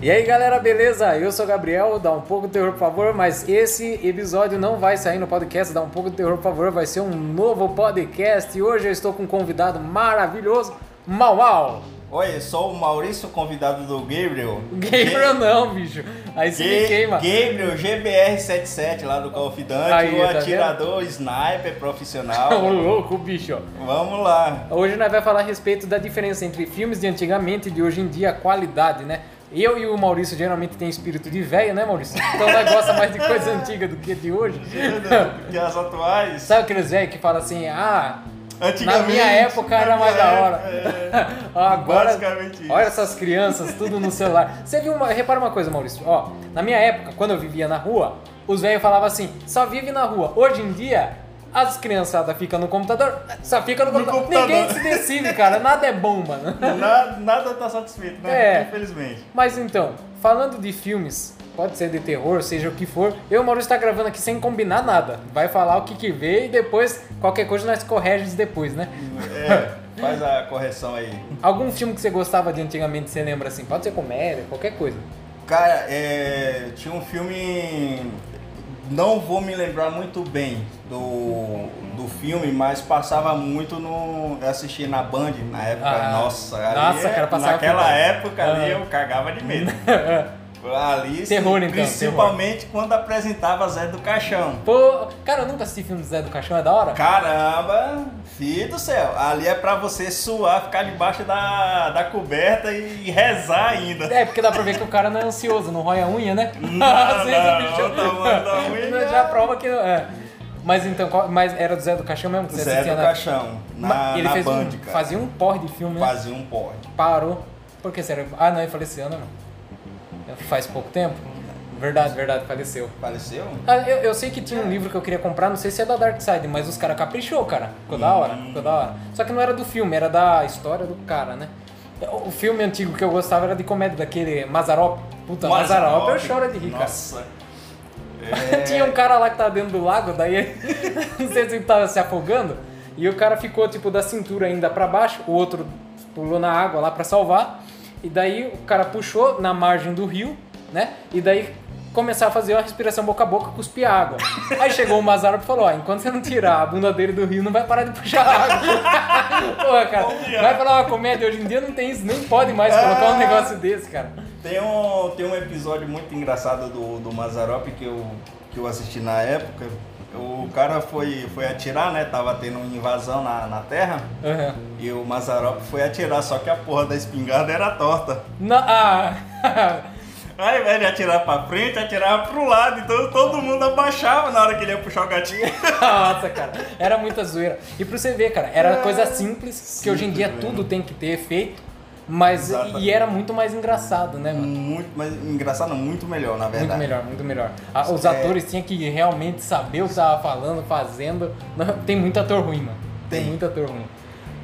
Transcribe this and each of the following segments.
E aí galera, beleza? Eu sou o Gabriel, dá um pouco de terror por favor, mas esse episódio não vai sair no podcast, dá um pouco de terror por favor, vai ser um novo podcast e hoje eu estou com um convidado maravilhoso, Mau Mau. Oi, sou o Maurício, convidado do Gabriel. Gabriel não, bicho. Aí se me queima. Gabriel, GBR77 lá do Call of Duty, Aí, o tá atirador sniper profissional. Ô louco, bicho. Vamos lá. Hoje nós vamos falar a respeito da diferença entre filmes de antigamente e de hoje em dia, a qualidade, né? Eu e o Maurício geralmente tem espírito de velho, né, Maurício? Então nós gosta mais de coisa antiga do que de hoje. Que as atuais. Sabe aqueles velhos que falam assim, ah, na minha época era mais da hora. Ó, Agora, olha essas crianças, tudo no celular. Você viu uma, repara uma coisa, Maurício. Ó, na minha época, quando eu vivia na rua, os velhos falavam assim, só vive na rua. Hoje em dia, as criançadas ficam no computador, só fica no computador. computador. Ninguém se decide, cara. Nada é bom, mano. Nada, nada tá satisfeito, né? É. Infelizmente. Mas então, falando de filmes, pode ser de terror, seja o que for, eu e o Maurício tá gravando aqui sem combinar nada. Vai falar o que que vê e depois, qualquer coisa, nós corregimos depois, né? É, faz a correção aí. Algum filme que você gostava de antigamente, você lembra assim? Pode ser comédia, qualquer coisa. Cara, é, tinha um filme. Não vou me lembrar muito bem do, do filme, mas passava muito no. Eu assisti na Band na época. Ah, nossa, ali, nossa, cara, passava naquela época ali Ah. eu cagava de medo. Ali, Terror, então, Principalmente quando apresentava Zé do Caixão. Pô, cara, eu nunca assisti filme do Zé do Caixão, é da hora? Caramba, filho do céu. Ali é pra você suar, ficar debaixo da, da coberta e rezar ainda. É, porque dá pra ver que o cara não é ansioso, não rói a unha, né? Não, não, o bicho- o tamanho da unha. Já prova que não é. Mas então, mas era do Zé do Caixão mesmo que você Zé do na... Caixão, na, Ele na fez Band, um, cara. fazia um porre de filme, né? Fazia um porre. Parou. Por que será? Ah, não, ele faleceu, né? não? Faz pouco tempo? Verdade, verdade, faleceu. Faleceu? Ah, eu, eu sei que tinha um livro que eu queria comprar, não sei se é da Dark Side, mas os caras caprichou, cara. Ficou da hora, ficou da hora. Só que não era do filme, era da história do cara, né? O filme antigo que eu gostava era de comédia, daquele Mazarop. Puta, Mazarop eu choro de rir, cara. Nossa. Tinha um cara lá que tava dentro do lago, daí não sei se ele tava se afogando, e o cara ficou tipo da cintura ainda pra baixo, o outro pulou na água lá pra salvar, e daí o cara puxou na margem do rio, né? E daí começar a fazer uma respiração boca a boca, cuspir água. Aí chegou o Mazarop e falou: Ó, enquanto você não tirar a bunda dele do rio, não vai parar de puxar água. Porra, cara, vai falar uma comédia, hoje em dia não tem isso, nem pode mais colocar um Ah. negócio desse, cara. Tem um, tem um episódio muito engraçado do, do Mazarop que eu, que eu assisti na época. O cara foi, foi atirar, né? Tava tendo uma invasão na, na terra. Aham. E o Mazarop foi atirar, só que a porra da espingarda era torta. Na- ah. Ao invés de atirar pra frente, atirava pro lado. Então todo mundo abaixava na hora que ele ia puxar o gatinho. Nossa, cara, era muita zoeira. E pra você ver, cara, era coisa simples, que hoje em dia Simples mesmo. tudo tem que ter efeito, mas Exatamente. e era muito mais engraçado, né, mano? Muito, mas engraçado, não, muito melhor, na verdade. Muito melhor, muito melhor. Ah, Os É. atores tinham que realmente saber o que tava falando, fazendo. Não, Tem muito ator ruim, mano. Tem, Tem. muito ator ruim.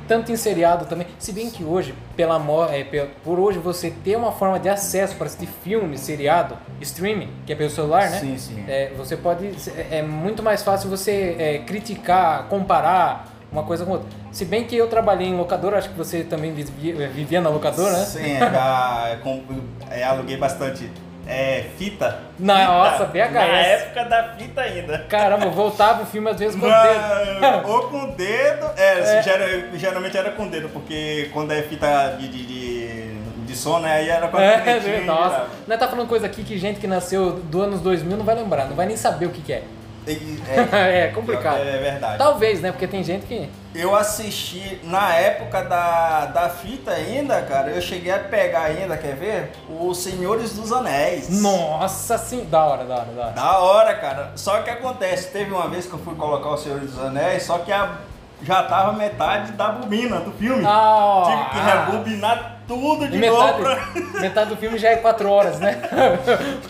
Tanto em seriado também. Se bem que hoje, pela, é, por hoje, você ter uma forma de acesso para assistir filme, seriado, streaming, que é pelo celular, né? Sim, sim. É, você pode. É muito mais fácil você é, criticar, comparar uma coisa com outra. Se bem que eu trabalhei em locadora, acho que você também vivia, vivia na locadora, né? Sim, já é, com- é, aluguei bastante é, fita. Nossa, Fita. VHS. Na época da fita ainda. Caramba, voltava o filme às vezes com o dedo. ou com o dedo, é, É. gera- geralmente era com o dedo, porque quando é fita de, de, de, de som, né, aí era com a É, nossa, nós tá falando coisa aqui que gente que nasceu do anos 2000 não vai lembrar, não vai nem saber o que, que é. E- É complicado. É verdade. Talvez, né? Porque tem gente que. Eu assisti na época da, da fita ainda, cara. Eu cheguei a pegar ainda, quer ver? Os Senhores dos Anéis. Nossa sim, da hora, da hora, da hora. Da hora, cara. Só que acontece, teve uma vez que eu fui colocar os Senhores dos Anéis, só que a- já tava metade da bobina do filme. Ah, Tive que rebobinar tudo de E novo metade, pra... metade do filme já é 4 horas, né?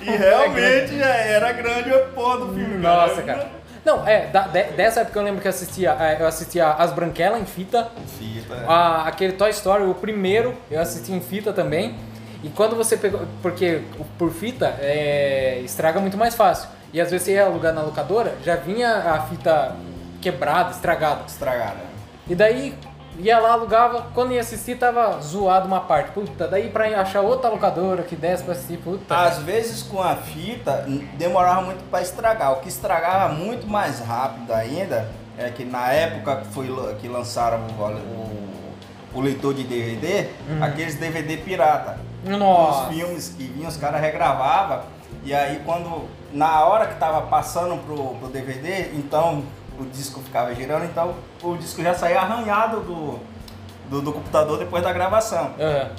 E realmente já era grande a porra do filme. Nossa, cara. Não, é, da- de- dessa época eu lembro que eu assistia, é, eu assistia As Branquelas em fita, Fita. a- aquele Toy Story, o primeiro, eu assisti em fita também. E quando você pegou. Porque o- por fita é, estraga muito mais fácil. E às vezes você ia alugar na locadora, já vinha a fita quebrada, estragada. Estragada. E daí, Ia lá, alugava, quando ia assistir tava zoado uma parte. Puta, daí pra achar outra locadora que desse pra assistir, puta. Às vezes com a fita demorava muito para estragar. O que estragava muito mais rápido ainda é que na época que, foi, que lançaram o, o, o leitor de DVD, Uhum. aqueles DVD pirata. Nossa. Os filmes que vinham, os caras regravavam. E aí quando. Na hora que tava passando pro, pro DVD, então o disco ficava girando, então o disco já saía arranhado do, do, do computador depois da gravação. Aham.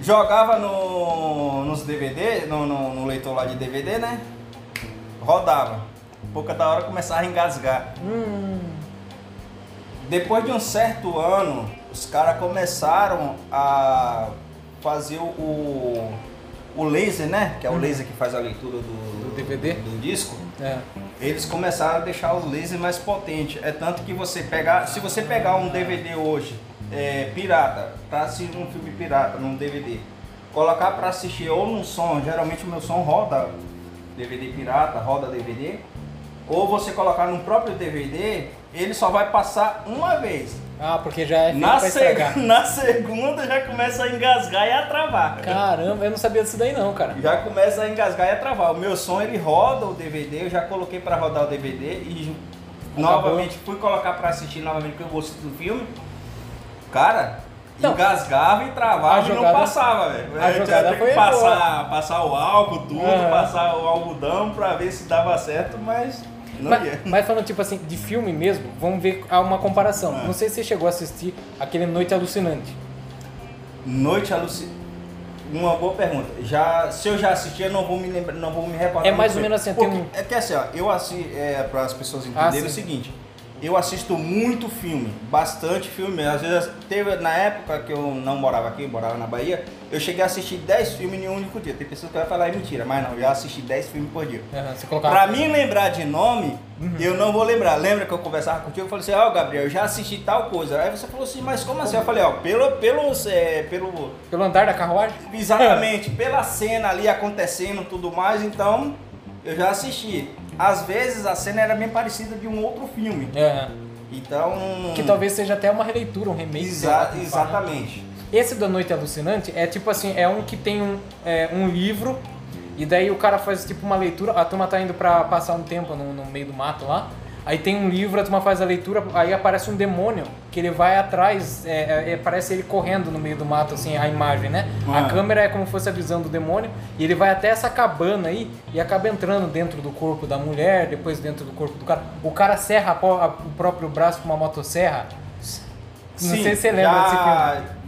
Jogava no, nos DVD, no, no, no leitor lá de DVD, né? Rodava. Pouca da hora começava a engasgar. Hum. Depois de um certo ano, os caras começaram a fazer o, o laser, né? Que é o laser que faz a leitura do, Do DVD? do disco. É. Eles começaram a deixar o laser mais potente. É tanto que você pegar, se você pegar um DVD hoje, é, pirata, pra assistir um filme pirata num DVD, colocar pra assistir ou num som, geralmente o meu som roda DVD pirata, roda DVD, ou você colocar no próprio DVD, ele só vai passar uma vez. Ah, porque já é Na, seg- na segunda já começa a engasgar e a travar. Caramba, eu não sabia disso daí não, cara. Já começa a engasgar e a travar. O meu som ele roda o DVD, eu já coloquei pra rodar o DVD e novamente fui colocar pra assistir novamente porque eu gostei do filme. Cara, Então, engasgava e travava a e não jogada- passava, velho. a tinha jogada que foi passar, passar o álcool, tudo, Aham. passar o algodão pra ver se dava certo, mas Mas, mas falando tipo assim, de filme mesmo, vamos ver uma comparação. Ah. Não sei se você chegou a assistir aquele Noite Alucinante. Noite alucinante. Uma boa pergunta. Já, se eu já assisti, eu não vou me lembrar, não vou me recordar. É mais ou menos assim, Porque- um- É que assim, ó, eu assisto, é, para as pessoas Ah, entenderem o sim. seguinte, eu assisto muito filme, bastante filme. Às vezes, teve, na época que eu não morava aqui, eu morava na Bahia, eu cheguei a assistir 10 filmes em um único dia. Tem pessoas que vai falar é mentira, mas não, eu já assisti 10 filmes por dia. Colocava. Pra mim lembrar de nome, Uhum. eu não vou lembrar. Lembra que eu conversava contigo? Eu falei assim, ó, Gabriel, eu já assisti tal coisa. Aí você falou assim, mas como assim? Eu falei, ó, pelo, pelos, é, pelo, Pelo andar da carruagem? Exatamente, pela cena ali acontecendo e tudo mais, então eu já assisti. Às vezes a cena era bem parecida de um outro filme. Aham. Então. Que talvez seja até uma releitura, um remake. Exa lá exatamente. Esse da Noite Alucinante é tipo assim, é um que tem um, é, um livro e daí o cara faz tipo uma leitura, a turma tá indo pra passar um tempo no, no meio do mato lá, aí tem um livro, a turma faz a leitura, aí aparece um demônio que ele vai atrás, é, é, aparece ele correndo no meio do mato, assim, a imagem, né? Ah. A câmera é como se fosse a visão do demônio e ele vai até essa cabana aí e acaba entrando dentro do corpo da mulher, depois dentro do corpo do cara. O cara serra a po- a- o próprio braço com uma motosserra. Não sei se você lembra já desse filme.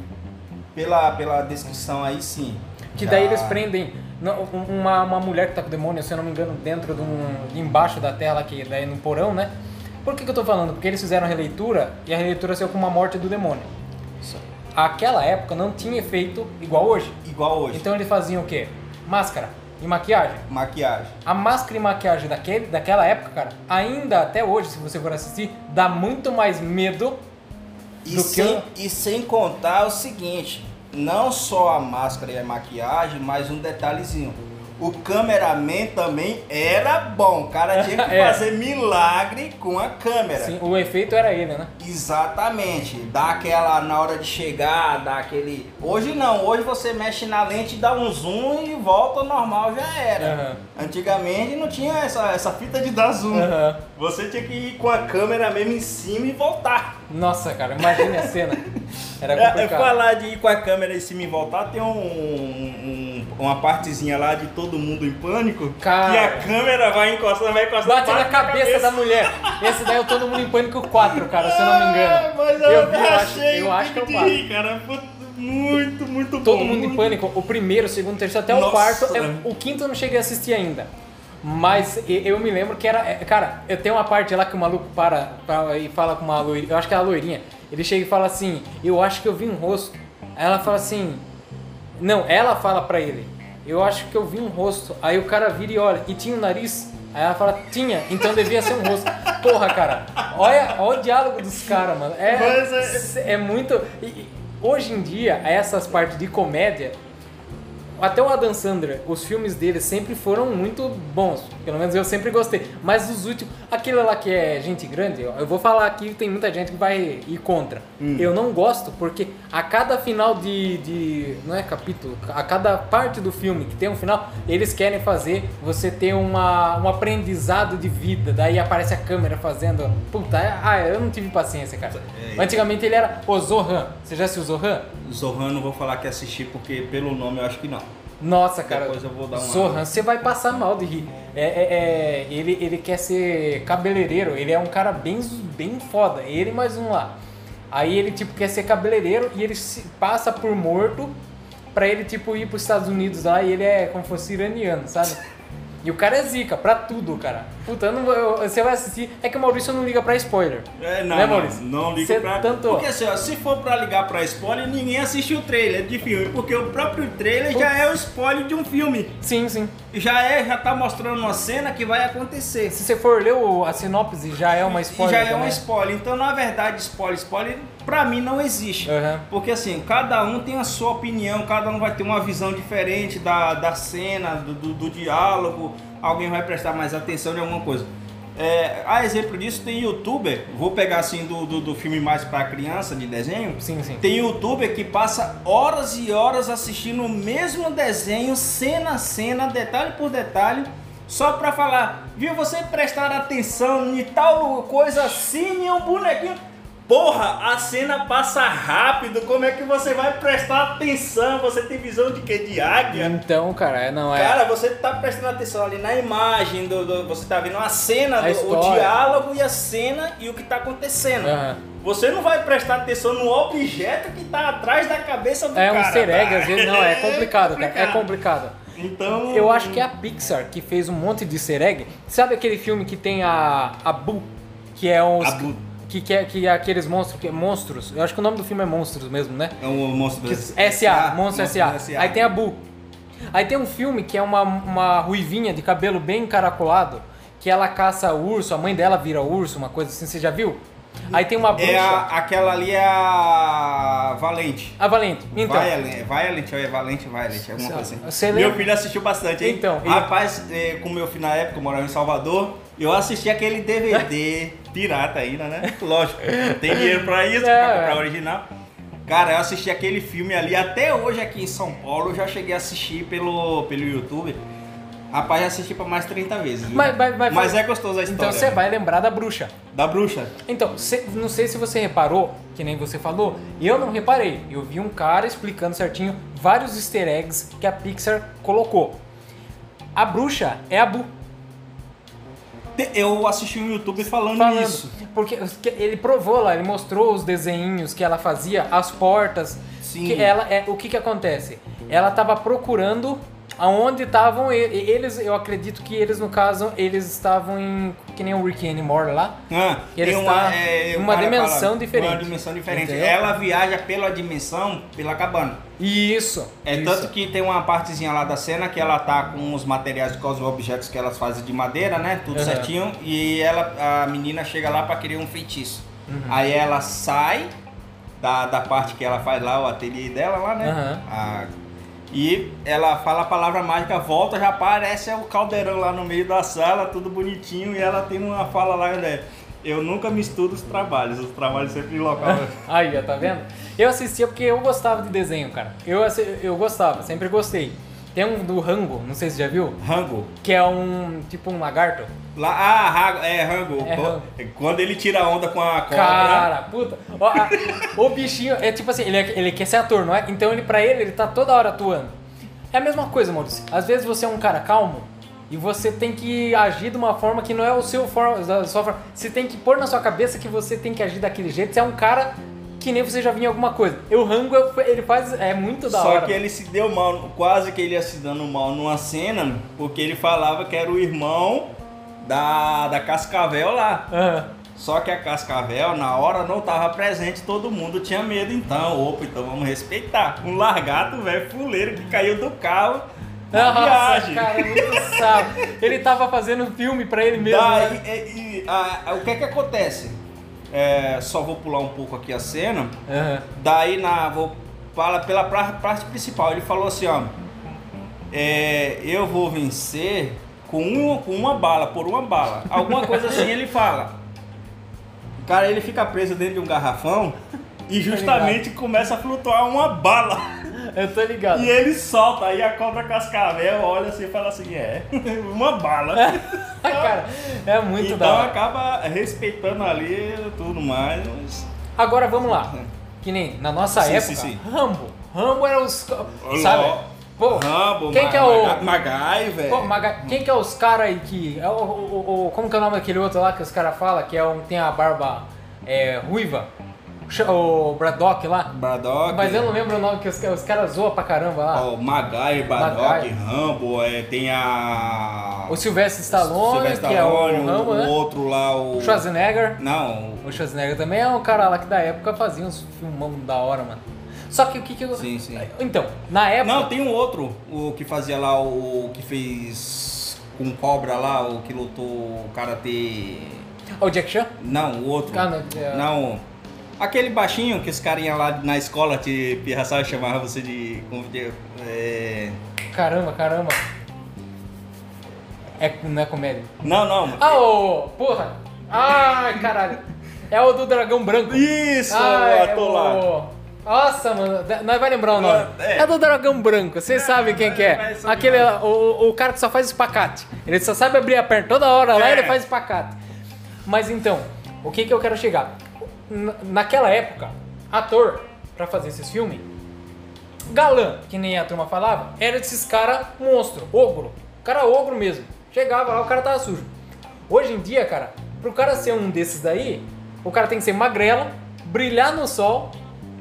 Pela, pela descrição aí, sim. Que Já- daí eles prendem não, um- uma, uma mulher que tá com o demônio, se eu não me engano, dentro de um. embaixo da tela, que daí no porão, né? Por que, que eu tô falando? Porque eles fizeram a releitura e a releitura saiu com uma morte do demônio. Aquela época não tinha efeito igual hoje. Igual hoje. Então eles faziam o quê? Máscara e maquiagem. Maquiagem. A máscara e maquiagem daquele, daquela época, cara, ainda até hoje, se você for assistir, dá muito mais medo E do sem, que. e sem contar o seguinte, não só a máscara e a maquiagem, mas um detalhezinho. O cameraman também era bom. O cara tinha que É. fazer milagre com a câmera. Sim, o efeito era ele, né? Exatamente. Dá aquela na hora de chegar, dá aquele. Hoje não, hoje você mexe na lente, dá um zoom e volta ao normal, já era. Aham. Antigamente não tinha essa, essa fita de dar zoom. Aham. Você tinha que ir com a câmera mesmo em cima e voltar. Nossa, cara, imagine a cena. Era É, complicado. falar de ir com a câmera em cima e voltar, tem um, um- uma partezinha lá de todo mundo em pânico. Cara. Que a câmera vai encostando, vai encostando. Bate na cabeça da mulher. Esse daí é o Todo Mundo em Pânico 4, cara, se eu não me engano. Ah, mas eu, vi, eu acho, achei eu acho que é o de 4. rir, cara. Muito, muito bom. Todo Mundo em Pânico, o primeiro, o segundo, o terceiro, até o Nossa, quarto. é- velho. o quinto eu não cheguei a assistir ainda. Mas e- eu me lembro que era. é, Cara, eu tenho uma parte lá que o maluco para, para e fala com uma loirinha. Eu acho que é a loirinha. Ele chega e fala assim: Eu acho que eu vi um rosto. Aí ela fala assim: Não, ela fala pra ele: Eu acho que eu vi um rosto. Aí o cara vira e olha: E tinha um nariz? Aí ela fala: Tinha, então devia ser um rosto. Porra, cara, olha, olha o diálogo dos caras, mano. Mas É, é muito. e hoje em dia, essas partes de comédia até o Adam Sandler, os filmes dele sempre foram muito bons. Pelo menos eu sempre gostei. Mas os últimos. Aquele lá que é gente grande, eu vou falar aqui, tem muita gente que vai ir contra. Hum. Eu não gosto porque a cada final de, de. Não é capítulo, a cada parte do filme que tem um final, eles querem fazer você ter uma, um aprendizado de vida. Daí aparece a câmera fazendo. Puta, ah, eu não tive paciência, cara. É, Antigamente ele era o Zohan. Você já assistiu Zohan? Zohan não vou falar que assisti porque pelo nome eu acho que não. Nossa, cara. Depois eu vou dar uma. Zohan, você vai passar mal de rir. É, é, é, ele, ele quer ser cabeleireiro, ele é um cara bem, bem foda. Ele mais um lá. Aí ele tipo quer ser cabeleireiro e ele passa por morto pra ele tipo ir pros Estados Unidos lá e ele é como se fosse iraniano, sabe? E o cara é zica pra tudo, cara. Puta, não, eu, você vai assistir. É que o Maurício não liga pra spoiler. É, não, né, Maurício? não, não liga você pra. Tanto... Porque assim, ó, se for pra ligar pra spoiler, ninguém assiste o trailer de filme. Porque o próprio trailer já é o spoiler de um filme. Sim, sim. Já é, já tá mostrando uma cena que vai acontecer. Se você for ler o, a sinopse, já é uma spoiler. Já também. é uma spoiler. Então, na verdade, spoiler, spoiler, pra mim não existe. Uhum. Porque assim, cada um tem a sua opinião, cada um vai ter uma visão diferente da, da cena, do, do, do diálogo alguém vai prestar mais atenção em alguma coisa. É, a exemplo disso, tem youtuber, vou pegar assim do, do, do filme mais para criança, de desenho. Sim, sim. Tem youtuber que passa horas e horas assistindo o mesmo desenho, cena a cena, detalhe por detalhe, só para falar, viu, você prestar atenção em tal coisa assim, em um bonequinho Porra, a cena passa rápido, como é que você vai prestar atenção? Você tem visão de quê? De águia? Então, cara, é, não é. Cara, você tá prestando atenção ali na imagem, do, do você tá vendo a cena, a do, o diálogo e a cena e o que tá acontecendo. Uhum. Você não vai prestar atenção no objeto que tá atrás da cabeça do é cara. É um easter egg, às vezes, não, é complicado, é complicado. cara, é complicado. Então... Eu acho que é a Pixar que fez um monte de egg. Sabe aquele filme que tem a, a Boo? Que é um... A Boo que, que, é, que é aqueles monstros, que é monstros, eu acho que o nome do filme é Monstros mesmo, né? É um monstro que, S.A., Monstro S.A. Aí tem a Boo. Aí tem um filme que é uma, uma ruivinha de cabelo bem encaracolado, que ela caça urso, a mãe dela vira urso, uma coisa assim, você já viu? Aí tem uma bruxa. É a, aquela ali é a Valente. A Valente. Então. Violent, Violent, é Valente, Violent, alguma coisa assim. Meu filho assistiu bastante, hein? Então. Rapaz, é, com meu filho na época, eu morava em Salvador, eu assisti aquele DVD pirata ainda, né? Lógico, tem dinheiro pra isso, é, pra comprar original. Cara, eu assisti aquele filme ali, até hoje aqui em São Paulo, eu já cheguei a assistir pelo, pelo YouTube. Rapaz, já assisti pra mais 30 vezes. Mas, mas, mas, mas é gostoso a história. Então você vai lembrar da bruxa. Da bruxa. Então, cê, não sei se você reparou, que nem você falou, eu não reparei. Eu vi um cara explicando certinho vários easter eggs que a Pixar colocou. A bruxa é a Bu. Eu assisti um YouTube falando, falando isso. Porque ele provou lá, ele mostrou os desenhos que ela fazia, as portas. Sim. Que ela é, o que que acontece? Ela estava procurando aonde estavam eles, eu acredito que eles, no caso, eles estavam em, que nem o Rick and Morty lá, ah, eles uma, é, uma dimensão diferente. Uma dimensão diferente. Entendeu? Ela viaja pela dimensão, pela cabana. Isso. É isso. tanto que tem uma partezinha lá da cena que ela tá com os materiais com os objetos que elas fazem de madeira, né? Tudo uhum. certinho. E ela, a menina chega lá para querer um feitiço. Uhum. Aí ela sai da, da parte que ela faz lá, o ateliê dela lá, né? Uhum. A, e ela fala a palavra mágica, volta, já aparece o caldeirão lá no meio da sala, tudo bonitinho, e ela tem uma fala lá, né? Eu nunca misturo os trabalhos, os trabalhos sempre em local. Aí, tá vendo? Eu assistia porque eu gostava de desenho, cara. Eu, eu gostava, sempre gostei. Tem um do Rango, não sei se você já viu. Rango? Que é um, tipo um lagarto. Lá, ah, é Rango. É Rango. Quando ele tira a onda com a cobra. Cara, puta. O, a, o bichinho, é tipo assim, ele, é, ele quer ser ator, não é? Então ele, pra ele, ele tá toda hora atuando. É a mesma coisa, Maurício. Às vezes você é um cara calmo e você tem que agir de uma forma que não é o seu forma, sua forma. Você tem que pôr na sua cabeça que você tem que agir daquele jeito. Você é um cara que nem você já vinha alguma coisa. O Rango, ele faz. É muito da Só hora. Só que ele se deu mal, quase que ele ia se dando mal numa cena, porque ele falava que era o irmão da, da Cascavel lá. Uhum. Só que a Cascavel, na hora, não estava presente, todo mundo tinha medo, então, opa, então vamos respeitar. Um largato, velho, fuleiro, que caiu do carro. Na Nossa, viagem. cara, muito sábio. Ele tava fazendo filme pra ele mesmo. Daí, né? e, e, a, a, o que é que acontece? É, só vou pular um pouco aqui a cena. Uhum. Daí na. Vou falar pela parte principal. Ele falou assim, ó. é, eu vou vencer com uma, com uma bala, por uma bala. Alguma coisa assim ele fala. O cara ele fica preso dentro de um garrafão e justamente começa a flutuar uma bala. Eu tô ligado. E ele solta, aí a cobra cascavel olha assim e fala assim, é, uma bala. Cara, é muito então da hora. acaba respeitando ali tudo mais. mas- Agora vamos lá. Que nem na nossa Sim, época, sim, sim. Rambo. Rambo era os. Sabe? Pô, Rambo, quem que é o. Maga- Magai, velho. Quem que é os caras aí que. É o- o- o- como que é o nome daquele outro lá que os caras falam, que é um, tem a barba é, ruiva? O O Braddock lá. Braddock. Mas eu não lembro o nome que os, os caras zoam pra caramba lá. Ó, Magai, Braddock. Rambo, é, tem a. O Sylvester Stallone, Sylvester que é o Stallone, Rambo, o né? outro lá, o. O Schwarzenegger. Não, O Schwarzenegger também é um cara lá que da época fazia uns filmão da hora, mano. Só que o que que eu... Sim, sim. Então, na época... Não, tem um outro, o que fazia lá, o que fez com cobra lá, o que lutou o karatê. O Jack Chan? Não, o outro. Ah, não, é- Não. Aquele baixinho que os carinha lá na escola te pirraçava chamava você de. É... Caramba, caramba. É, não é comédia. Não, não. Ah, ô, porra. Ai, caralho. É o do dragão branco. Isso, Ah, o é ator lá. o- Nossa, mano, nós vai lembrar o nome. É. É do dragão branco, vocês sabem quem que é. saber. Aquele, o, o cara que só faz espacate. Ele só sabe abrir a perna toda hora lá É. ele faz espacate. Mas então, o que que eu quero chegar? Naquela época, ator, pra fazer esses filmes, galã, que nem a turma falava, era desses cara monstro, ogro. Cara ogro mesmo. Chegava lá, o cara tava sujo. Hoje em dia, cara, pro cara ser um desses daí, o cara tem que ser magrelo, brilhar no sol,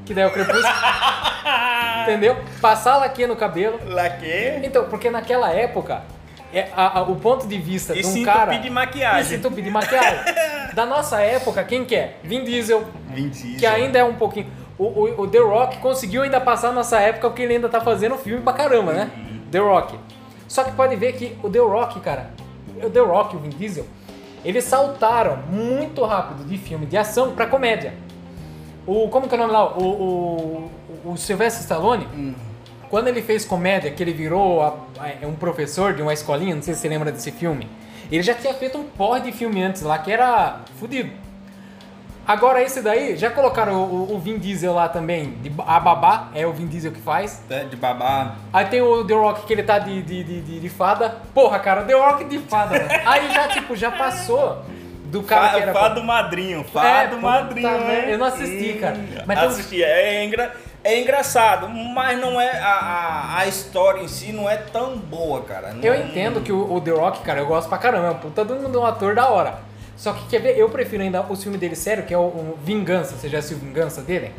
que daí é o crepúsculo. entendeu? Passar laque no cabelo. Laque. Então, porque naquela época, é, a- a- o ponto de vista E de um se cara. entupir de maquiagem. E se entupir de maquiagem. da nossa época, quem que é? Vin Diesel, Vin Diesel. que ainda é um pouquinho. O, o, o The Rock conseguiu ainda passar a nossa época porque ele ainda tá fazendo filme pra caramba, né? The Rock. Só que pode ver que o The Rock, cara, o The Rock e o Vin Diesel, eles saltaram muito rápido de filme de ação pra comédia. O, como que é o nome lá? O, o, o Sylvester Stallone, quando ele fez comédia, que ele virou a- a- um professor de uma escolinha, não sei se você lembra desse filme, ele já tinha feito um porre de filme antes lá que era fudido. Agora esse daí, já colocaram o, o- Vin Diesel lá também, de, a babá, é o Vin Diesel que faz. É, De babá. Aí tem o The Rock que ele tá de, de, de, de- fada. Porra, cara, The Rock de fada, mano. Aí já, tipo, já passou do cara que era... Fado madrinho, É, fado puta madrinho. merda, hein? eu não assisti, cara. Mas assisti, é, engra... é engraçado, mas não é a, a, a história em si não é tão boa, cara. Não- Eu entendo que o, o The Rock, cara, eu gosto pra caramba, é um puta de um, um ator da hora. Só que quer ver, eu prefiro ainda o filme dele sério, que é o, o Vingança. Você já assistiu Vingança dele?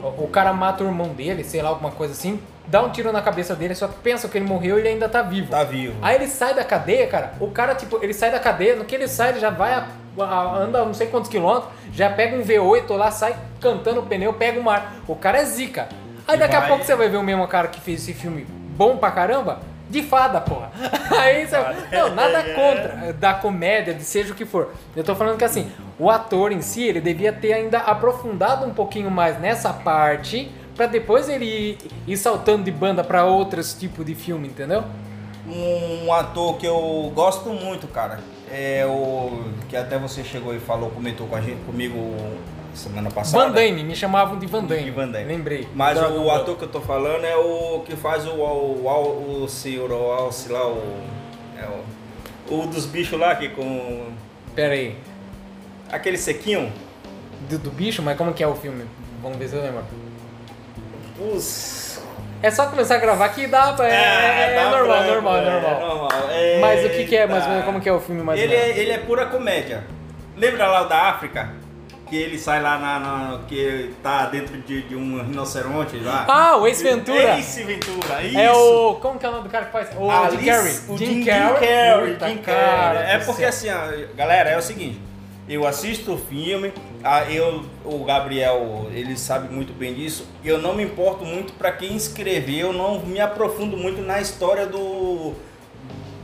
O, o cara mata o irmão dele, sei lá, alguma coisa assim, dá um tiro na cabeça dele, só que pensa que ele morreu e ele ainda tá vivo. Tá vivo. Aí ele sai da cadeia, cara. O cara, tipo, ele sai da cadeia, no que ele sai, ele já vai, a- anda não sei quantos quilômetros, já pega um V8 lá, sai cantando o pneu, pega o mar. O cara é zica. Aí daqui a vai- pouco você vai ver o mesmo cara que fez esse filme bom pra caramba, de fada, porra. Aí você. Não, nada contra da comédia, de seja o que for. Eu tô falando que assim, o ator em si, ele devia ter ainda aprofundado um pouquinho mais nessa parte. Pra depois ele ir, ir saltando de banda pra outros tipos de filme, entendeu? Um ator que eu gosto muito, cara, é o que até você chegou e falou, comentou com a gente, comigo semana passada. Van Damme, me chamavam de Van Damme. De Van Damme. Lembrei. Mas Dragon o Ball. ator que eu tô falando é o que faz o, o, o, o senhor, o Alce lá, o, é o. O dos bichos lá que com. Pera aí. Aquele sequinho. Do, do bicho, mas como que é o filme? Vamos ver se eu lembro. Os. É só começar a gravar que dá pra. É, é- é dá normal, branco, normal, é, normal. normal. É, Mas o que, que é, mais ou tá. menos, como que é o filme mais Ele é, ele é pura comédia. Lembra lá o da África? Que ele sai lá na. na- que tá dentro de, de um rinoceronte lá. Ah, o Ace Ventura. Ace Ventura, isso. É o. Como que é o nome do cara que faz? O Alice- Jim Carrey. O Jim, Carrey. Jim cara Carrey. É do porque assim, ó, galera, é o seguinte. Eu assisto o filme, ah, eu, o Gabriel, ele sabe muito bem disso. Eu não me importo muito para quem escreveu, eu não me aprofundo muito na história do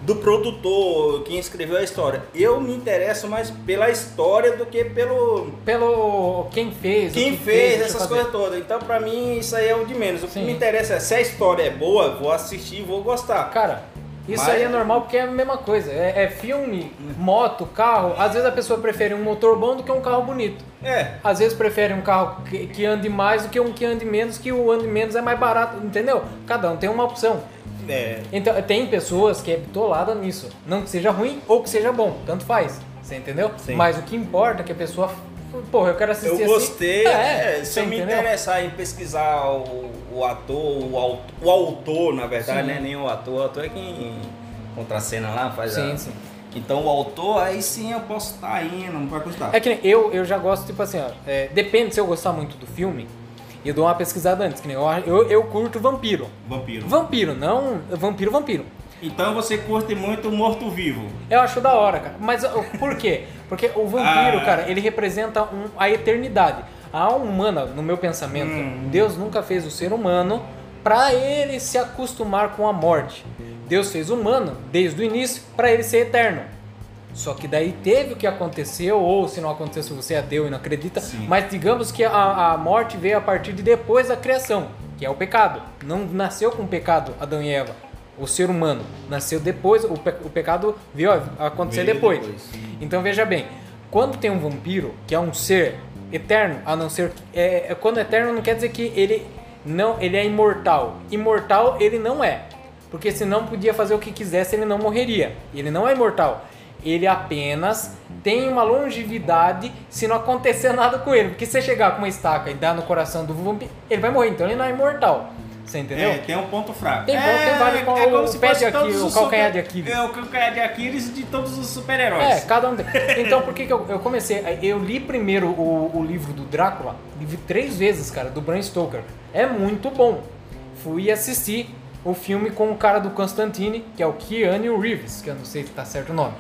do produtor, quem escreveu a história. Eu me interesso mais pela história do que pelo. Pelo quem fez. Quem que fez, deixa essas coisas todas. Então, pra mim, isso aí é o de menos. O que Sim. me interessa é se a história é boa, vou assistir e vou gostar. Cara, isso Mas- aí é normal porque é a mesma coisa. É, é filme, moto, carro. Às vezes a pessoa prefere um motor bom do que um carro bonito. É. Às vezes prefere um carro que, que ande mais do que um que ande menos, que o ande menos é mais barato, entendeu? Cada um tem uma opção. É. Então, tem pessoas que é bitolada nisso. Não que seja ruim ou que seja bom, tanto faz. Você entendeu? Sim. Mas o que importa é que a pessoa. Porra, eu quero assistir Eu assim. gostei. É, é, se eu me entendeu? interessar em pesquisar o, o ator, o, o autor, na verdade, Sim. né? Nem o ator, o ator é quem contracena lá, faz Sim, a... sim. Então o autor, aí sim eu posso estar indo, não vai custar. É que nem eu, eu já gosto, tipo assim, ó. é, depende se eu gostar muito do filme, eu dou uma pesquisada antes. Que nem eu, eu, eu curto vampiro. Vampiro. Vampiro, não. Vampiro, vampiro. Então você curte muito o morto-vivo. Eu acho da hora, cara. Mas por quê? Porque o vampiro, Ah. cara, ele representa um- a eternidade. A alma humana, no meu pensamento, Hum. Deus nunca fez o ser humano pra ele se acostumar com a morte. Deus fez o humano desde o início pra ele ser eterno. Só que daí teve o que aconteceu, ou se não aconteceu, se você é ateu e não acredita, Sim. mas digamos que a, a morte veio a partir de depois da criação, que é o pecado. Não nasceu com pecado Adão e Eva. O ser humano nasceu depois, o, pe- o pecado veio acontecer Veio depois. depois. Então veja bem, quando tem um vampiro, que é um ser eterno, a não ser. É, é- quando é eterno não quer dizer que ele não ele é imortal. Imortal ele não é. Porque senão podia fazer o que quisesse, ele não morreria. Ele não é imortal. Ele apenas tem uma longevidade se não acontecer nada com ele. Porque se você chegar com uma estaca e dar no coração do vampiro, ele vai morrer. Então ele não é imortal. Você entendeu? É, tem um ponto fraco. Tem ponto, tem vários qual- como o se fosse todos o calcanhar super- de Aquiles. É, o calcanhar de Aquiles de todos os super-heróis. É, cada um tem. Então, por que, que eu, eu comecei? Eu li primeiro o, o livro do Drácula, li três vezes, cara, do Bram Stoker. É muito bom. Fui assistir o filme com o cara do Constantine, que é o Keanu Reeves, que eu não sei se tá certo o nome.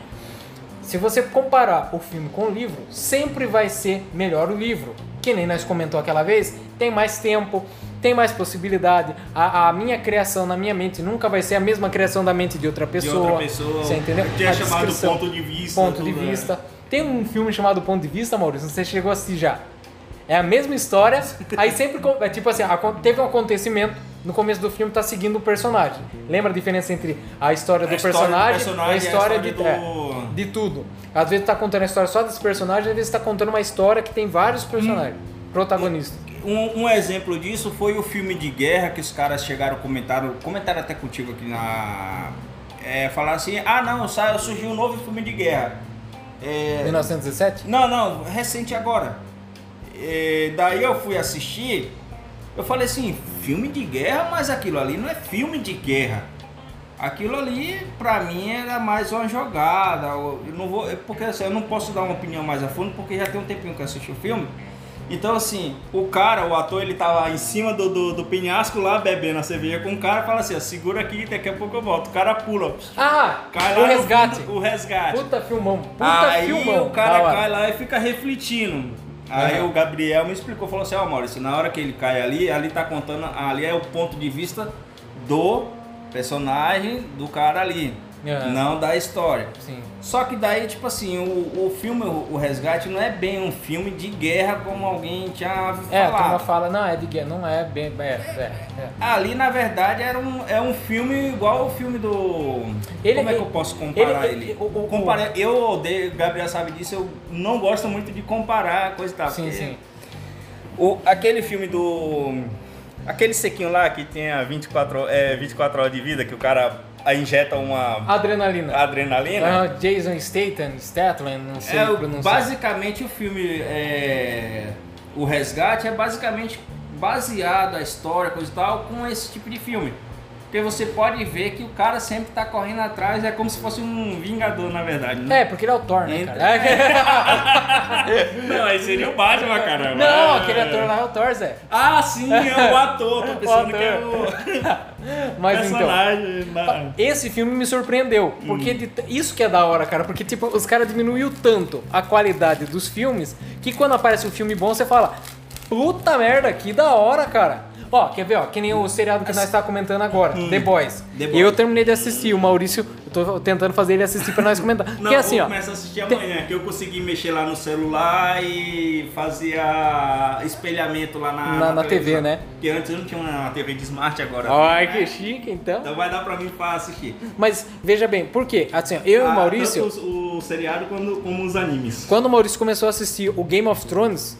Se você comparar o filme com o livro, sempre vai ser melhor o livro. Que nem nós comentou aquela vez, tem mais tempo, tem mais possibilidade. A, a minha criação na minha mente nunca vai ser a mesma criação da mente de outra De pessoa. outra pessoa. Você entendeu? Que é A chamado descrição. ponto de vista. Ponto de né? vista. Tem um filme chamado Ponto de Vista, Maurício, você chegou a assistir já. É a mesma história, aí sempre, é tipo assim, teve um acontecimento, no começo do filme tá seguindo o personagem. Lembra a diferença entre a história do A história do personagem, personagem e a e a história, história de, do- é, de tudo. Às vezes tá contando a história só desse personagem, às vezes tá contando uma história que tem vários personagens, protagonistas. Um, um exemplo disso foi o filme de guerra que os caras chegaram comentaram, comentaram até contigo aqui na. É, falaram assim, ah não, sai- surgiu um novo filme de guerra. É, 1917? Não, não, recente agora. É, daí eu fui assistir, eu falei assim, filme de guerra, mas aquilo ali não é filme de guerra. Aquilo ali, pra mim, era mais uma jogada. Eu não vou, porque assim, eu não posso dar uma opinião mais a fundo, porque já tem um tempinho que eu assisti o filme. Então, assim, o cara, o ator, ele tava em cima do, do, do penhasco lá, bebendo a cerveja com o cara, fala assim, ó, segura aqui, daqui a pouco eu volto. O cara pula, Ah, cai o lá no resgate. fundo, o resgate. Puta filmão, puta Aí filmão. o cara cai lá e fica refletindo. Aí Aham. o Gabriel me explicou, falou assim, ó Maurício, na hora que ele cai ali, ali tá contando, ali é o ponto de vista do personagem, do cara ali, Aham. não da história. Sim. Só que daí, tipo assim, o, o filme, o, o Resgate, não é bem um filme de guerra como alguém tinha É, a turma falado. fala, não, é de guerra, não é bem. É, é, é. Ali, na verdade, era um, é um filme igual o filme do... Ele- como é que eu ele- posso comparar ele- ele? ele- o- o- Compara- Eu odeio, o Gabriel sabe disso, eu não gosto muito de comparar coisa e tal. Sim, sim. O, aquele filme do... Aquele sequinho lá que tem a 24, é, 24 horas de vida, que o cara injeta uma Adrenalina. adrenalina. Ah, Jason Statham, Statham, não sei É, o- pronunciar. basicamente o filme é, O Resgate é basicamente baseado a história, coisa e tal, com esse tipo de filme. Porque você pode ver que o cara sempre tá correndo atrás, é como se fosse um vingador, na verdade. Né? É, porque ele é o Thor, né, Entra- cara? Não, aí seria o Batman, caramba. Não, aquele ator lá é o Thor, Zé. Ah, sim, é o ator. Tô pensando que é o Mas então. personagem. da- Esse filme me surpreendeu, porque t- isso que é da hora, cara, porque tipo, os caras diminuiu tanto a qualidade dos filmes que quando aparece um filme bom você fala: "Puta merda, que da hora, cara". Ó, quer ver, ó, que nem o seriado que nós tá comentando agora, The Boys. The Boys. Eu terminei de assistir, o Maurício, eu tô tentando fazer ele assistir pra nós comentar. Não, Porque assim, eu ó, começo a assistir amanhã, que eu consegui mexer lá no celular e fazia espelhamento lá na, Na- na TV, né? Porque antes eu não tinha uma TV de smart agora. ai que chique, então. Então vai dar pra mim pra assistir. Mas veja bem, por quê? Assim, ó, eu e o Ah, Maurício, Tanto o, o seriado quando, como os animes. quando o Maurício começou a assistir o Game of Thrones,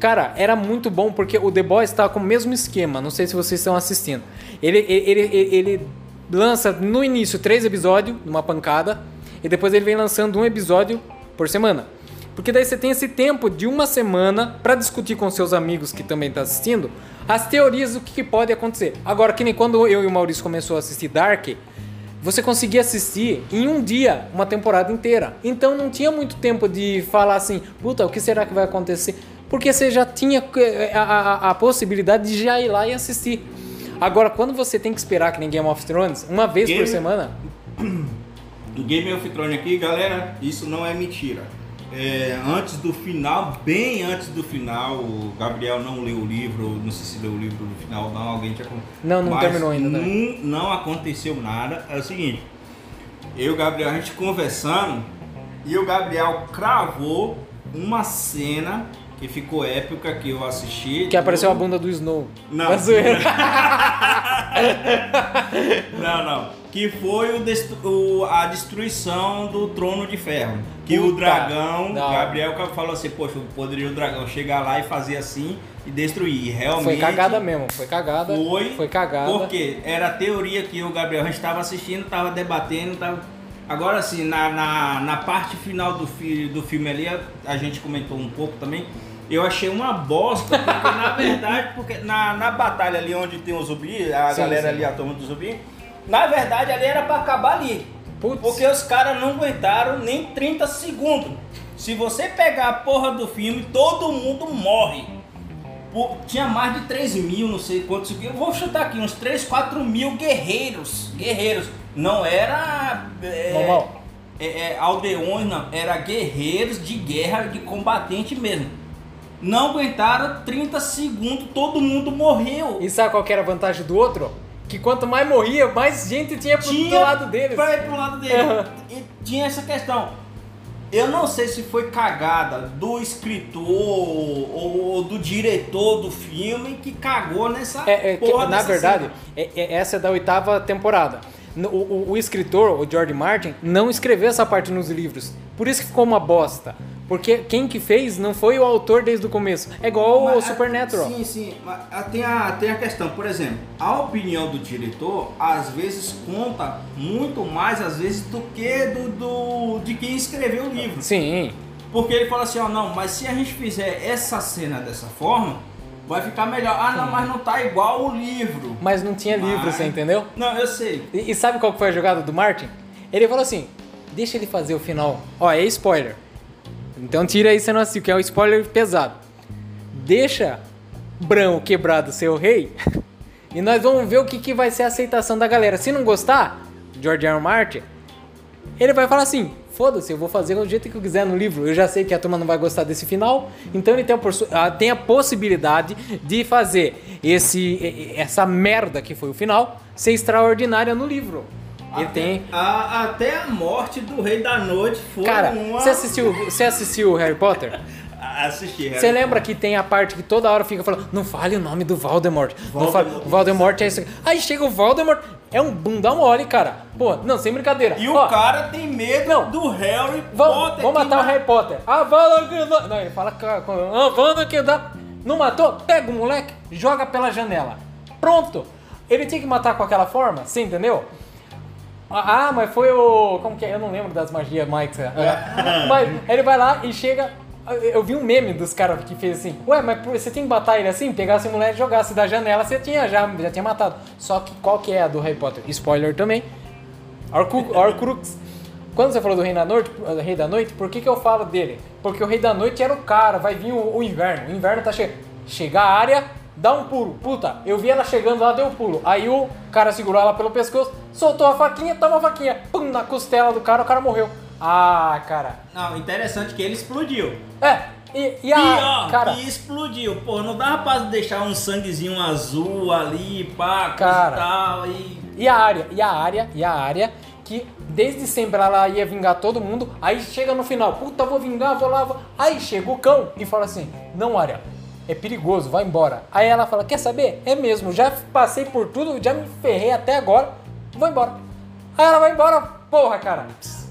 cara, era muito bom porque o The Boys tava com o mesmo esquema. Não sei se vocês estão assistindo. Ele, ele, ele, ele lança no início três episódios, numa pancada, e depois ele vem lançando um episódio por semana. Porque daí você tem esse tempo de uma semana pra discutir com seus amigos que também tá assistindo as teorias do que, que pode acontecer. Agora, que nem quando eu e o Maurício começou a assistir Dark, você conseguia assistir em um dia uma temporada inteira. Então não tinha muito tempo de falar assim, puta, o que será que vai acontecer? Porque você já tinha eh, a, a- a possibilidade de já ir lá e assistir. Agora, quando você tem que esperar que nem Game of Thrones, uma vez por Game- semana, Do Game of Thrones aqui, galera, isso não é mentira. É, antes do final, bem antes do final, o Gabriel não leu o livro, não sei se leu o livro no final, não, alguém tinha Não, não Mas terminou ainda, né? Não, não aconteceu nada. É o seguinte, eu e o Gabriel, a gente conversando, e o Gabriel cravou uma cena que ficou épica que eu assisti. que apareceu a bunda do Snow. Não. Zoeira. Não, não. Que foi o destru- o- a destruição do trono de ferro. Que o Puta, dragão, da hora. Gabriel falou assim, poxa, poderia o dragão chegar lá e fazer assim e destruir. E realmente. Foi cagada mesmo, foi cagada. Foi. Foi cagada. Porque era a teoria que o Gabriel estava assistindo, estava debatendo, tava... Agora assim, na, na, na parte final do, fi, do filme ali, a, a gente comentou um pouco também. Eu achei uma bosta, porque na verdade, porque na, na batalha ali onde tem o zumbi, a Sim, galera sim. ali, a turma do zumbi, na verdade ali era pra acabar ali. Putz. Porque os caras não aguentaram nem 30 segundos. Se você pegar a porra do filme, todo mundo morre. Pô, tinha mais de 3 mil, não sei quantos. Eu vou chutar aqui, uns 3, 4 mil guerreiros. Guerreiros. Não era. É, Normal. é, é, aldeões, não. Era guerreiros de guerra, de combatente mesmo. Não aguentaram 30 segundos, todo mundo morreu. E sabe qual que era a vantagem do outro? Que quanto mais morria, mais gente tinha pro do lado deles. Pra ir pro lado dele. E tinha essa questão. Eu não sei se foi cagada do escritor ou, ou do diretor do filme que cagou nessa É, é que, porra na dessa verdade, é- é- essa é da oitava temporada. O, o- o escritor, o George Martin, não escreveu essa parte nos livros. Por isso que ficou uma bosta. Porque quem que fez não foi o autor desde o começo. É igual o Mas, Supernatural. Sim, sim. Mas ah, tem a, tem a questão, por exemplo, a opinião do diretor às vezes conta muito mais, às vezes, do que do, do de quem escreveu o livro. Sim. Porque ele fala assim, ó, não, mas se a gente fizer essa cena dessa forma, vai ficar melhor. Ah, não, mas não tá igual o livro. Mas não tinha livro, Mas- você entendeu? Não, eu sei. E, e sabe qual foi a jogada do Martin? Ele falou assim: deixa ele fazer o final. Ó, é spoiler. Então tira você não assistiu, que é um spoiler pesado. Deixa Bran o quebrado ser o rei. E nós vamos ver o que, que vai ser a aceitação da galera. Se não gostar, George R. R. Martin, ele vai falar assim: foda-se, eu vou fazer do jeito que eu quiser no livro. Eu já sei que a turma não vai gostar desse final. Então ele tem a, ah, tem a possibilidade de fazer esse, essa merda que foi o final ser extraordinária no livro. Ele Até- tem. a- até a morte do Rei da Noite foi Cara, uma... você assistiu, você assistiu Harry Potter? Assisti. Harry Você lembra que tem a parte que toda hora fica falando, não fale o nome do Voldemort. Não fale, Voldemort. o Voldemort é isso. aqui." Aí chega o Voldemort, é um bundão mole, cara. Pô, não, sem brincadeira. E o Ó, cara tem medo Não. do Harry Vamos, Potter. vamos matar o Harry Potter. Ah, Wanda que dá. Não, ele fala com a Wanda que dá. Não matou? Pega o moleque, joga pela janela. Pronto. Ele tinha que matar com aquela forma, você entendeu? Ah, ah, mas foi o. Como que é? Eu não lembro das magias, Mike. Ah, mas ele vai lá e chega. Eu vi um meme dos caras que fez assim: Ué, mas você tem que matar ele assim? Pegasse o moleque e jogasse da janela, você tinha já, já tinha matado. Só que qual que é a do Harry Potter? Spoiler também. Horcru- Horcrux. Quando você falou do Rei da Noite, do Rei da Noite, por que, que eu falo dele? Porque o Rei da Noite era o cara, vai vir o, o inverno. O inverno tá chegando. Chega a área, dá um pulo. Puta, eu vi ela chegando lá, deu um pulo. Aí o cara segurou ela pelo pescoço, soltou a faquinha, toma a faquinha. Pum, na costela do cara, o cara morreu. Ah, cara. Não, interessante que ele explodiu. É, E, e a. ó, cara, e explodiu. Pô, não dava pra deixar um sanguezinho azul ali, pá, Cara. e tal. E... E a área, e a área, e a área que desde sempre ela ia vingar todo mundo, aí chega no final, puta, vou vingar, vou lá, vou... aí chega o cão e fala assim, não área, é perigoso, vai embora. Aí ela fala, quer saber? É mesmo, já passei por tudo, já me ferrei até agora, vou embora. Aí ela vai embora, porra, cara.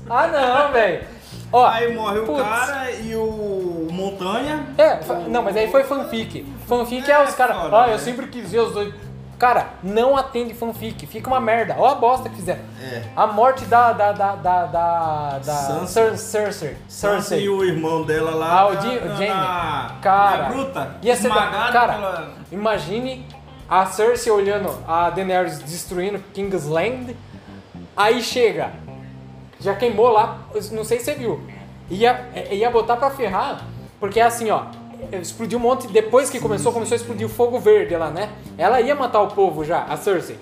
Ah não, velho. Ó, Aí morre o putz. cara e o Montanha. É, fa- não, mas aí foi fanfic. Fanfic é, É, os caras. Ah, né? eu sempre quis ver os dois. Cara, não atende fanfic, fica uma merda. Olha a bosta que fizeram. É. A morte da. da. da. da. da. da Sansa. Cer- Cersei. Cersei. e o irmão dela lá. Ah, o na- Cara, na gruta. Ia ser. esmagado Cara, pela- imagine a Cersei olhando a Daenerys destruindo Kingsland. Aí chega. Já queimou lá, não sei se você viu. Ia, ia botar pra ferrar, porque é assim, ó. Explodiu um monte, depois que começou, começou a explodir o fogo verde lá, né? Ela ia matar o povo já, a Cersei.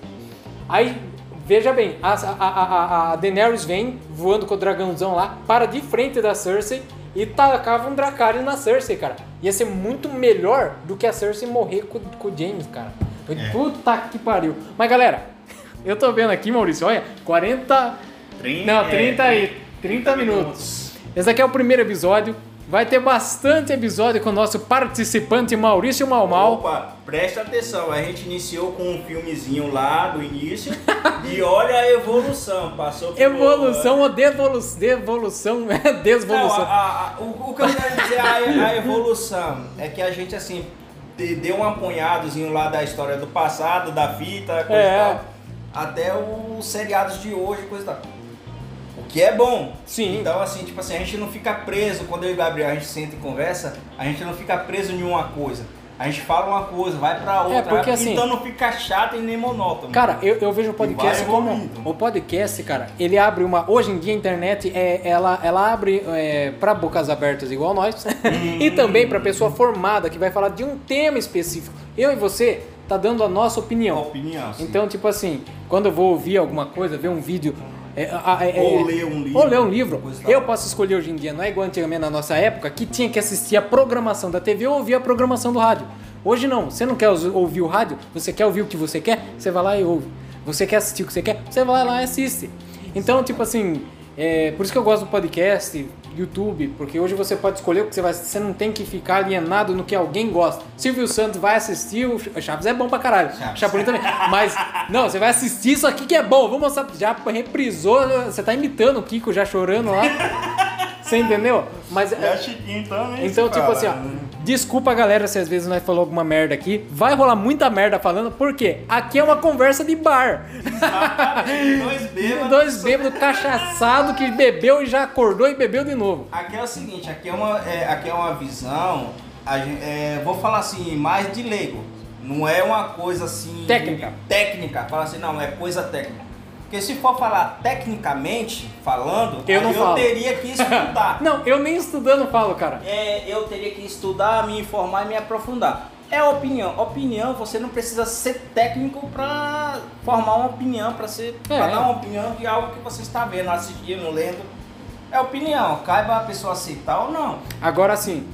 Aí, veja bem, a, a, a, a Daenerys vem voando com o dragãozão lá, para de frente da Cersei e tacava um Dracarys na Cersei, cara. Ia ser muito melhor do que a Cersei morrer com, com o James, cara. É. Puta que pariu. Mas galera, eu tô vendo aqui, Maurício, olha, 40. Trinta- Não, é, 30 e 30 minutos. Esse aqui é o primeiro episódio. Vai ter bastante episódio com o nosso participante Maurício Mal Mal. Opa, presta atenção, a gente iniciou com um filmezinho lá do início e olha a evolução, passou por... Evolução ou devolução? Devolução, é Não, desvolução. a- a- a- o, o que eu quero dizer, a, a evolução, é que a gente assim, de- deu um apanhadozinho lá da história do passado, da fita, coisa É. tal, até os seriados de hoje, coisa tal. Que é bom. Sim. Então, assim, tipo assim, a gente não fica preso, quando eu e o Gabriel a gente senta e conversa, a gente não fica preso em uma coisa. A gente fala uma coisa, vai pra outra. porque, assim, então não fica chato e nem monótono. Cara, eu, eu vejo o podcast como. O podcast, cara, ele abre uma. Hoje em dia a internet é, ela, ela abre é, para bocas abertas igual nós. e também pra pessoa formada que vai falar de um tema específico. Eu e você tá dando a nossa a opinião. opinião. sim. Então, tipo assim, quando eu vou ouvir alguma coisa, ver um vídeo. É, é, Ou é, ler um livro, Ou ler um livro. tal. Eu posso escolher hoje em dia, não é igual antigamente na nossa época, que tinha que assistir a programação da TV ou ouvir a programação do rádio. Hoje não, você não quer ouvir o rádio, você quer ouvir o que você quer, você vai lá e ouve. Você quer assistir o que você quer, você vai lá e assiste. Então, tipo assim, é, por isso que eu gosto do podcast, YouTube, porque hoje você pode escolher o que você vai Você não tem que ficar alienado no que alguém gosta. Silvio Santos vai assistir, o Chaves é bom pra caralho. Chaves. Chapolin também. Mas, não, você vai assistir isso aqui que é bom. Vou mostrar. Já reprisou, você tá imitando o Kiko já chorando lá. Você entendeu? Mas. É a Chiquinho também. Então, tipo fala, assim, ó, né? Desculpa galera se às vezes nós falou alguma merda aqui. Vai rolar muita merda falando, porque aqui é uma conversa de bar. Dois bêbados. Dois bêbados cachaçados que bebeu e já acordou e bebeu de novo. Aqui é o seguinte, aqui é uma, é, aqui é uma visão, a gen- é, vou falar assim, mais de leigo. Não é uma coisa assim. Técnica. Técnica. Fala assim, não, é coisa técnica. Porque se for falar tecnicamente, falando, Eu não eu falo. teria que estudar. Não, eu nem estudando falo, cara. É, eu teria que estudar, me informar e me aprofundar. É opinião. Opinião, você não precisa ser técnico para formar uma opinião, para ser É. pra dar uma opinião de algo que você está vendo, assistindo, lendo. É opinião, caiba a pessoa aceitar ou não. Agora sim,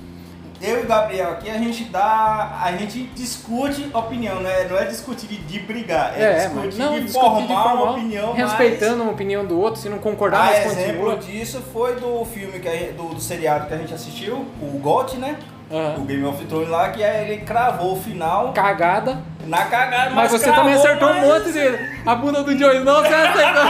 Eu e o Gabriel aqui, a gente dá. A gente discute opinião, não é, não é discutir de, brigar, é, é, discutir mas não de discutir formar de formar, uma opinião respeitando a opinião do outro, se não concordar, a mas exemplo continua. disso foi do filme que gente- do, do seriado que a gente assistiu, o GOT, né? Aham. O Game of Thrones lá, que aí ele cravou o final Cagada. na cagada. Mas você cravou também acertou um mais. monte de. A bunda do Joey não, você acertou.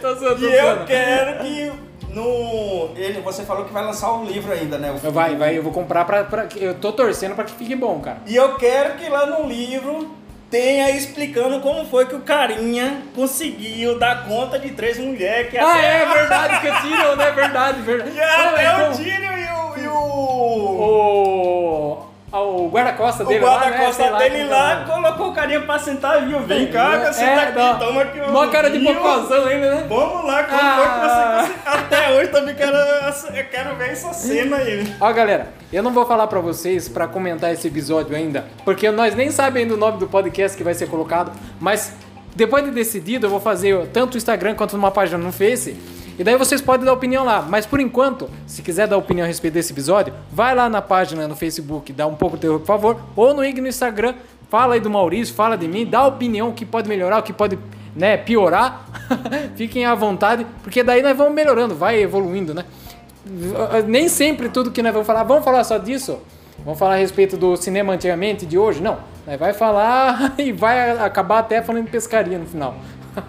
tô zoando, E eu quero que no. Ele, você falou que vai lançar um livro ainda, né? O. Vai, vai, eu vou comprar pra, pra. Eu tô torcendo pra que fique bom, cara. E eu quero que lá no livro tenha explicando como foi que o carinha conseguiu dar conta de três mulheres que Ah, até, é verdade, que eu tiro, né? Verdade, verdade. que até o então, Tírio e o. E o... o. ah, O guarda-costa O dele lá, né? guarda-costa Sei lá dele como lá é. colocou o carinha pra sentar, viu? Vem cá, É, você tá aqui, toma aqui um Uma cara de popozão ainda, né? Vamos lá, como Ah. foi que você conseguiu? Até hoje também quero, eu quero ver essa cena aí. Ó, galera, eu não vou falar pra vocês pra comentar esse episódio ainda, porque nós nem sabemos ainda o nome do podcast que vai ser colocado, mas depois de decidido eu vou fazer tanto o Instagram quanto uma página no Face E daí vocês podem dar opinião lá. Mas por enquanto, se quiser dar opinião a respeito desse episódio, vai lá na página no Facebook, dá um pouco de terror, por favor, ou no IG no Instagram, fala aí do Maurício, fala de mim, dá opinião o que pode melhorar, o que pode né, piorar. Fiquem à vontade, porque daí nós vamos melhorando, vai evoluindo, né? Nem sempre tudo que nós vamos falar, vamos falar só disso? Vamos falar a respeito do cinema antigamente, de hoje? Não. Vai falar e vai acabar até falando de pescaria no final.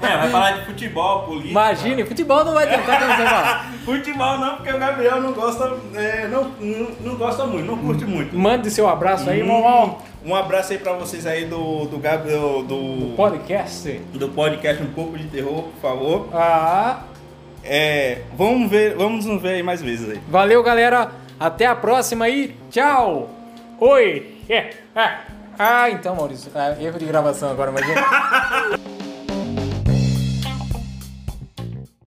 É, vai falar de futebol, política. Imagine, futebol não vai tentar que você falar. futebol não, porque o Gabriel não gosta, é, não, não, não, gosta muito, não curte muito. Mande seu abraço aí, hum, Um abraço aí pra vocês aí do, do Gabriel, do, do podcast. Do podcast Um Pouco de Terror, por favor. Ah. É, vamos ver, vamos nos ver aí mais vezes aí. Valeu, galera. Até a próxima aí. Tchau. Oi. É. Ah, então, Maurício. Ah, erro de gravação agora, imagina.